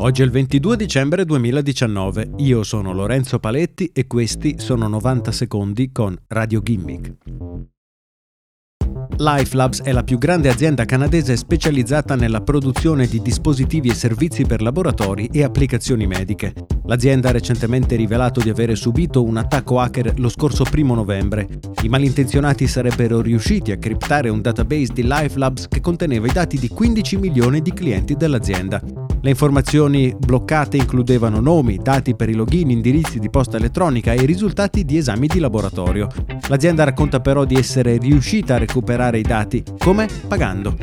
Oggi è il 22 dicembre 2019, io sono Lorenzo Paletti e questi sono 90 secondi con Radio Gimmick. LifeLabs è la più grande azienda canadese specializzata nella produzione di dispositivi e servizi per laboratori e applicazioni mediche. L'azienda ha recentemente rivelato di avere subito un attacco hacker lo scorso primo novembre. I malintenzionati sarebbero riusciti a criptare un database di LifeLabs che conteneva i dati di 15 milioni di clienti dell'azienda. Le informazioni bloccate includevano nomi, dati per i login, indirizzi di posta elettronica e risultati di esami di laboratorio. L'azienda racconta però di essere riuscita a recuperare i dati. Come? Pagando.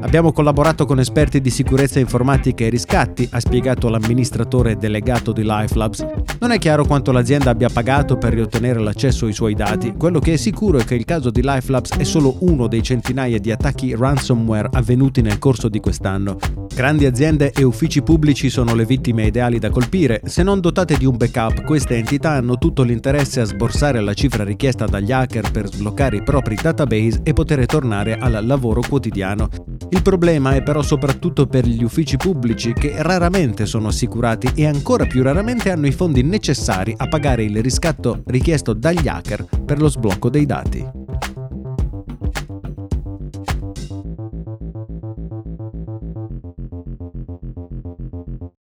Abbiamo collaborato con esperti di sicurezza informatica e riscatti, ha spiegato l'amministratore delegato di LifeLabs. Non è chiaro quanto l'azienda abbia pagato per riottenere l'accesso ai suoi dati. Quello che è sicuro è che il caso di LifeLabs è solo uno dei centinaia di attacchi ransomware avvenuti nel corso di quest'anno. Grandi aziende e uffici pubblici sono le vittime ideali da colpire. Se non dotate di un backup, queste entità hanno tutto l'interesse a sborsare la cifra richiesta dagli hacker per sbloccare i propri database e poter tornare al lavoro quotidiano. Il problema è però soprattutto per gli uffici pubblici che raramente sono assicurati e ancora più raramente hanno i fondi necessari a pagare il riscatto richiesto dagli hacker per lo sblocco dei dati.